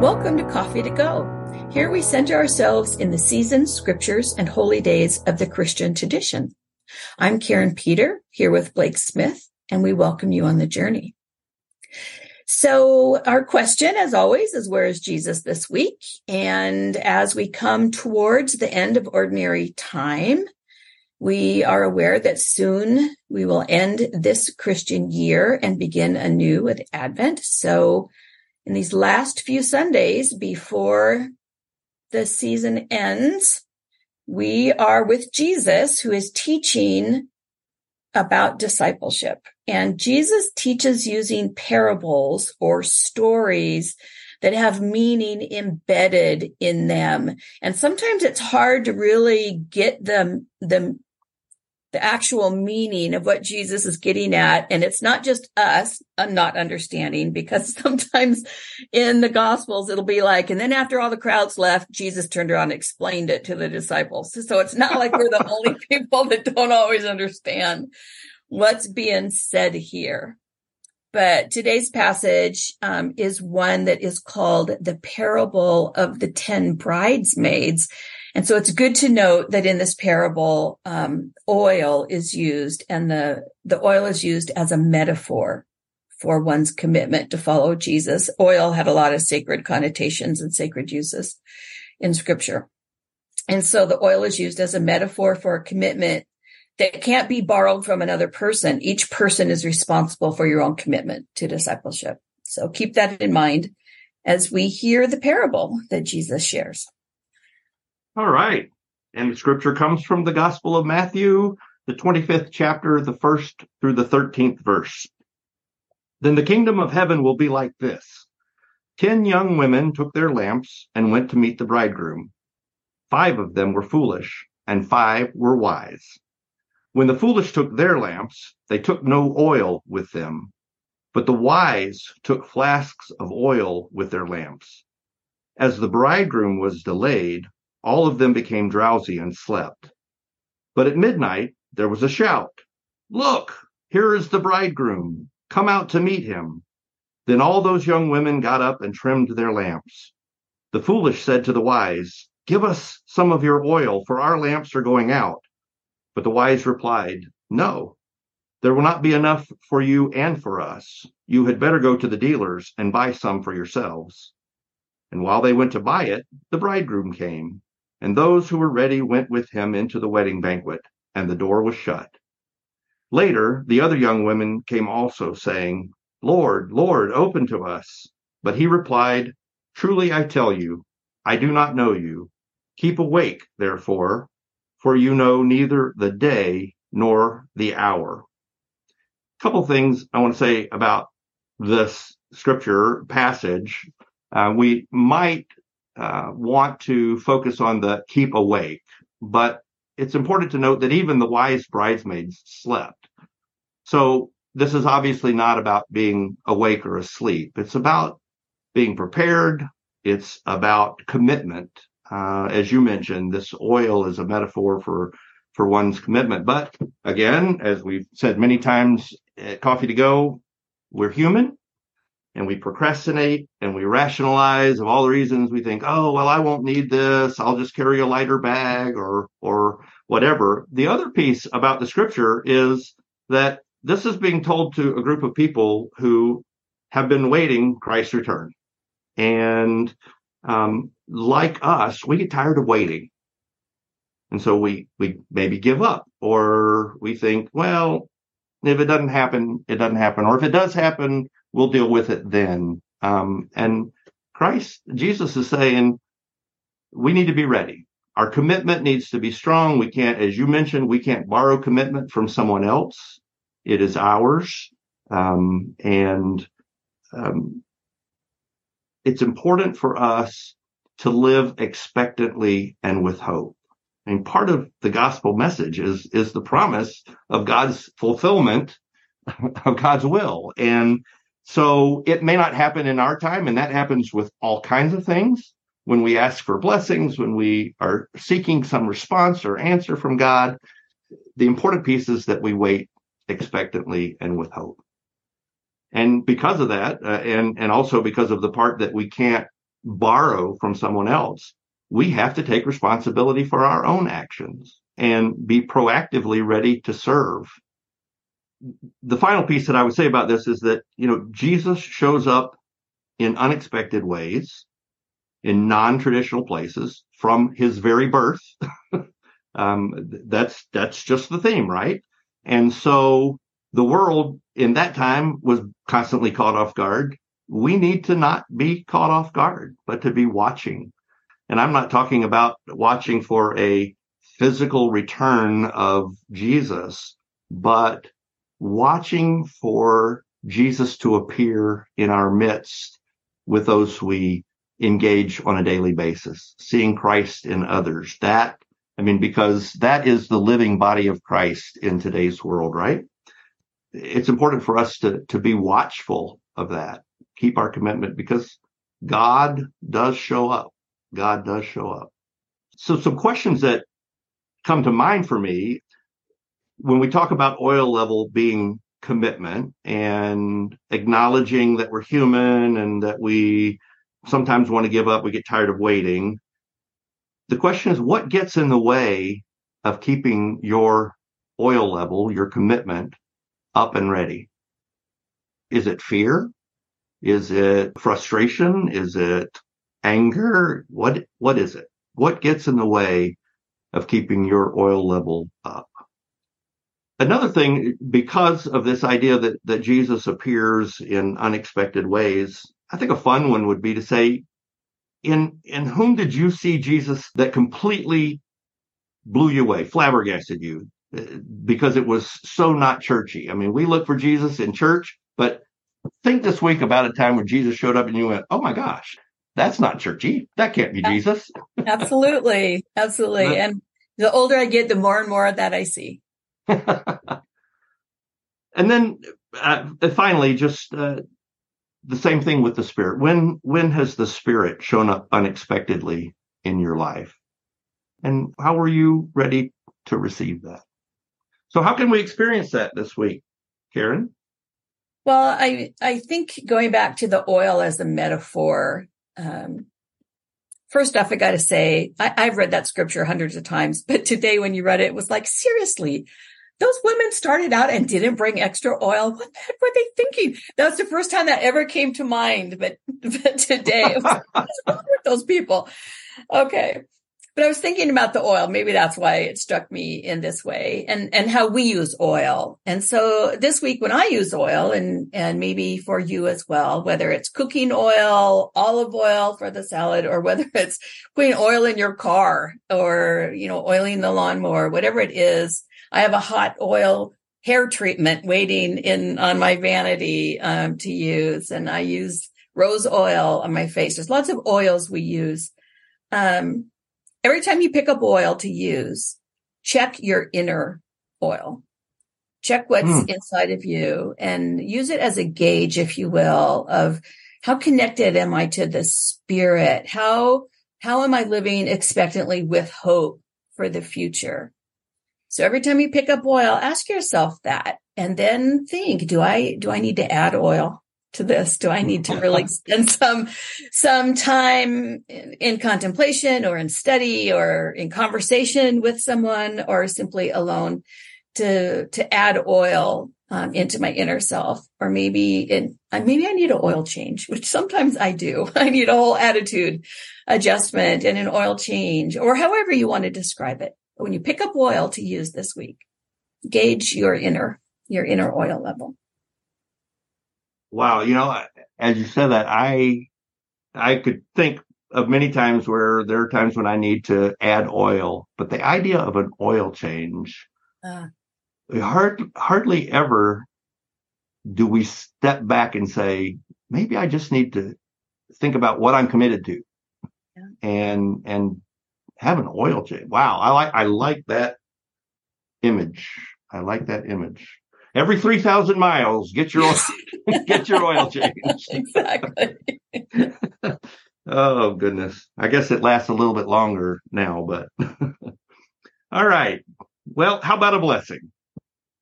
Welcome to Coffee to Go. Here we center ourselves in the seasons, scriptures, and holy days of the Christian tradition. I'm Karin Peter here with Blake Smith, and we welcome you on the journey. So our question, as always, is where is Jesus this week? And as we come towards the end of ordinary time, we are aware that soon we will end this Christian year and begin anew with Advent. So in these last few Sundays before the season ends, we are with Jesus who is teaching about discipleship. And Jesus teaches using parables or stories that have meaning embedded in them. And sometimes it's hard to really get them, the the actual meaning of what Jesus is getting at. And it's not just us not understanding because sometimes in the gospels, it'll be like, and then after all the crowds left, Jesus turned around and explained it to the disciples. So it's not like we're the only people that don't always understand what's being said here. But today's passage um, is one that is called the parable of the 10 bridesmaids. And so it's good to note that in this parable, um, oil is used and the, the oil is used as a metaphor for one's commitment to follow Jesus. Oil had a lot of sacred connotations and sacred uses in scripture. And so the oil is used as a metaphor for a commitment that can't be borrowed from another person. Each person is responsible for your own commitment to discipleship. So keep that in mind as we hear the parable that Jesus shares. All right. And the scripture comes from the Gospel of Matthew, the 25th chapter, the first through the 13th verse. Then the kingdom of heaven will be like this. Ten young women took their lamps and went to meet the bridegroom. Five of them were foolish, and five were wise. When the foolish took their lamps, they took no oil with them, but the wise took flasks of oil with their lamps. As the bridegroom was delayed, all of them became drowsy and slept. But at midnight there was a shout Look, here is the bridegroom. Come out to meet him. Then all those young women got up and trimmed their lamps. The foolish said to the wise, Give us some of your oil, for our lamps are going out. But the wise replied, No, there will not be enough for you and for us. You had better go to the dealers and buy some for yourselves. And while they went to buy it, the bridegroom came. And those who were ready went with him into the wedding banquet, and the door was shut. Later, the other young women came also, saying, Lord, Lord, open to us. But he replied, Truly I tell you, I do not know you. Keep awake, therefore, for you know neither the day nor the hour. A couple things I want to say about this scripture passage. Uh, we might uh, want to focus on the keep awake, but it's important to note that even the wise bridesmaids slept. So this is obviously not about being awake or asleep. It's about being prepared. It's about commitment. Uh, as you mentioned, this oil is a metaphor for for one's commitment. But again, as we've said many times at Coffee to Go, we're human and we procrastinate and we rationalize of all the reasons we think, oh, well, I won't need this. I'll just carry a lighter bag or, or whatever. The other piece about the scripture is that this is being told to a group of people who have been waiting Christ's return. And, um, like us, we get tired of waiting. And so we, we maybe give up or we think, well, if it doesn't happen, it doesn't happen. Or if it does happen, we'll deal with it then. Um, and Christ, Jesus is saying, we need to be ready. Our commitment needs to be strong. We can't, as you mentioned, we can't borrow commitment from someone else. It is ours. Um, and, um, it's important for us to live expectantly and with hope. I mean, part of the gospel message is, is the promise of God's fulfillment of God's will. And so it may not happen in our time, and that happens with all kinds of things. When we ask for blessings, when we are seeking some response or answer from God, the important piece is that we wait expectantly and with hope. And because of that, uh, and and also because of the part that we can't borrow from someone else. We have to take responsibility for our own actions and be proactively ready to serve. The final piece that I would say about this is that, you know, Jesus shows up in unexpected ways, in non-traditional places from his very birth. um, that's, that's just the theme, right? And so the world in that time was constantly caught off guard. We need to not be caught off guard, but to be watching. And I'm not talking about watching for a physical return of Jesus, but watching for Jesus to appear in our midst with those we engage on a daily basis, seeing Christ in others. That, I mean, because that is the living body of Christ in today's world, right? It's important for us to, to be watchful of that, keep our commitment because God does show up. God does show up. So some questions that come to mind for me when we talk about oil level being commitment and acknowledging that we're human and that we sometimes want to give up, we get tired of waiting. The question is what gets in the way of keeping your oil level, your commitment up and ready? Is it fear? Is it frustration? Is it anger? What what is it? What gets in the way of keeping your oil level up? Another thing, because of this idea that, that Jesus appears in unexpected ways, I think a fun one would be to say, in, in whom did you see Jesus that completely blew you away, flabbergasted you, uh, because it was so not churchy? I mean, we look for Jesus in church, but think this week about a time when Jesus showed up and you went, oh my gosh, that's not churchy. That can't be Jesus. absolutely. Absolutely. and the older I get, the more and more of that I see. and then uh, finally, just uh, the same thing with the spirit. When when has the spirit shown up unexpectedly in your life, and how were you ready to receive that? So, how can we experience that this week, Karin? Well, I I think going back to the oil as a metaphor. Um, first off, I got to say, I, have read that scripture hundreds of times, but today when you read it, it was like, seriously, those women started out and didn't bring extra oil. What the heck were they thinking? That's the first time that ever came to mind. But, but today, what's wrong with those people? Okay. But I was thinking about the oil. Maybe that's why it struck me in this way and, and how we use oil. And so this week when I use oil and, and maybe for you as well, whether it's cooking oil, olive oil for the salad, or whether it's putting oil in your car or, you know, oiling the lawnmower, whatever it is, I have a hot oil hair treatment waiting in on my vanity um, to use, and I use rose oil on my face. There's lots of oils we use. Um, every time you pick up oil to use, check your inner oil. Check what's mm. inside of you and use it as a gauge, if you will, of how connected am I to the spirit? How, how am I living expectantly with hope for the future? So every time you pick up oil, ask yourself that and then think, do I, do I need to add oil to this? Do I need to really spend some, some time in, in contemplation or in study or in conversation with someone or simply alone to, to add oil um, into my inner self, or maybe in, uh, maybe I need an oil change, which sometimes I do. I need a whole attitude adjustment and an oil change, or however you want to describe it when you pick up oil to use this week, gauge your inner, your inner oil level. Wow. You know, as you said that, I, I could think of many times where there are times when I need to add oil, but the idea of an oil change, uh, hard, hardly ever do we step back and say, maybe I just need to think about what I'm committed to yeah. and, and have an oil change. Wow. I like, I like that image. I like that image. Every 3000 miles, get your, oil, get your oil change. exactly. oh goodness. I guess it lasts a little bit longer now, but all right. Well, how about a blessing?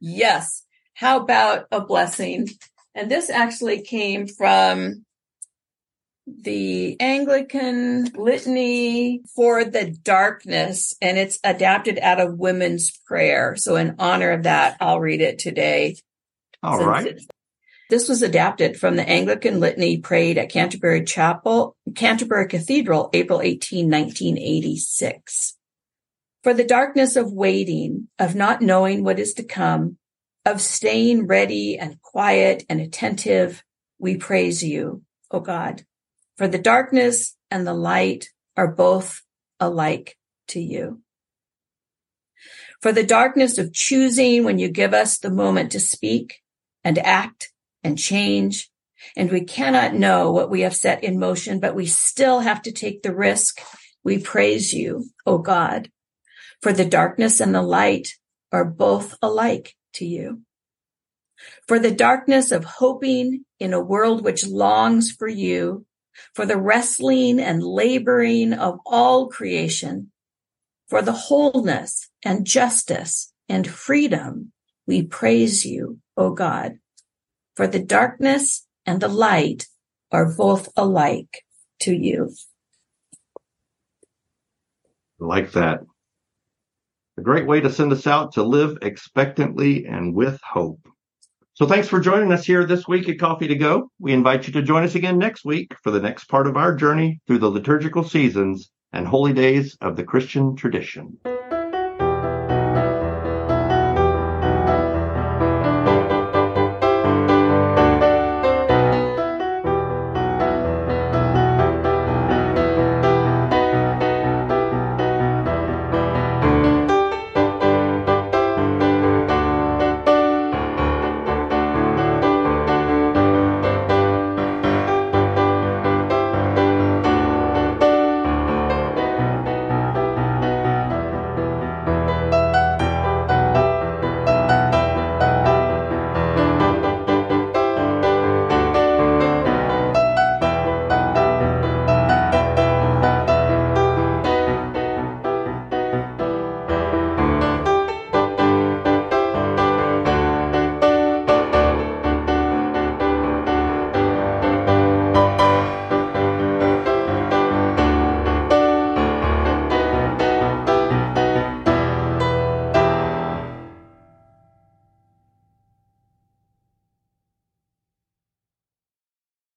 Yes. How about a blessing? And this actually came from the Anglican litany for the darkness, and it's adapted out of women's prayer. So, in honor of that, I'll read it today. All right. This was adapted from the Anglican litany prayed at Canterbury Chapel, Canterbury Cathedral, April 18, 1986. For the darkness of waiting, of not knowing what is to come, of staying ready and quiet and attentive, we praise you, O God. For the darkness and the light are both alike to you. For the darkness of choosing when you give us the moment to speak and act and change. And we cannot know what we have set in motion, but we still have to take the risk. We praise you, O God, for the darkness and the light are both alike to you. For the darkness of hoping in a world which longs for you for the wrestling and laboring of all creation, for the wholeness and justice and freedom, we praise you, O God. For the darkness and the light are both alike to you. Like that. A great way to send us out to live expectantly and with hope. So thanks for joining us here this week at Coffee to Go. We invite you to join us again next week for the next part of our journey through the liturgical seasons and holy days of the Christian tradition.